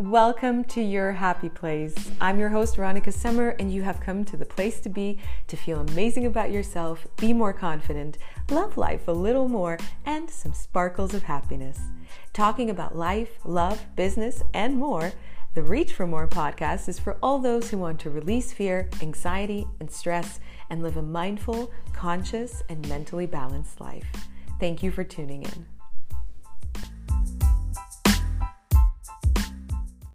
Welcome to your happy place. I'm your host, Veronica Summer, and you have come to the place to be to feel amazing about yourself, be more confident, love life a little more, and some sparkles of happiness. Talking about life, love, business, and more, the Reach for More podcast is for all those who want to release fear, anxiety, and stress and live a mindful, conscious, and mentally balanced life. Thank you for tuning in.